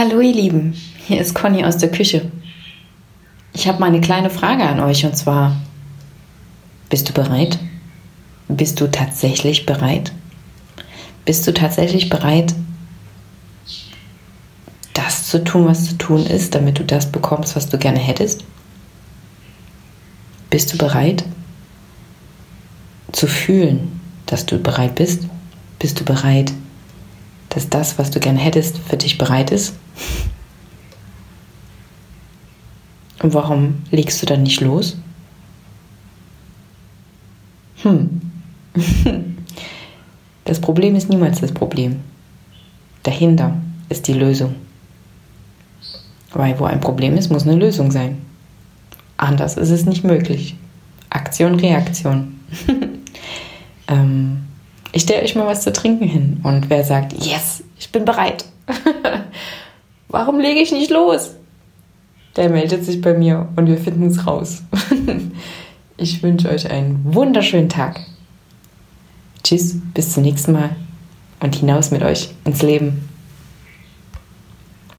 Hallo ihr Lieben, hier ist Conny aus der Küche. Ich habe mal eine kleine Frage an euch und zwar, bist du bereit? Bist du tatsächlich bereit? Bist du tatsächlich bereit, das zu tun, was zu tun ist, damit du das bekommst, was du gerne hättest? Bist du bereit zu fühlen, dass du bereit bist? Bist du bereit, dass das, was du gerne hättest, für dich bereit ist? Und warum legst du dann nicht los? Hm. Das Problem ist niemals das Problem. Dahinter ist die Lösung. Weil wo ein Problem ist, muss eine Lösung sein. Anders ist es nicht möglich. Aktion, Reaktion. ähm, ich stelle euch mal was zu trinken hin und wer sagt, yes, ich bin bereit. Warum lege ich nicht los? Der meldet sich bei mir und wir finden es raus. ich wünsche euch einen wunderschönen Tag. Tschüss, bis zum nächsten Mal und hinaus mit euch ins Leben.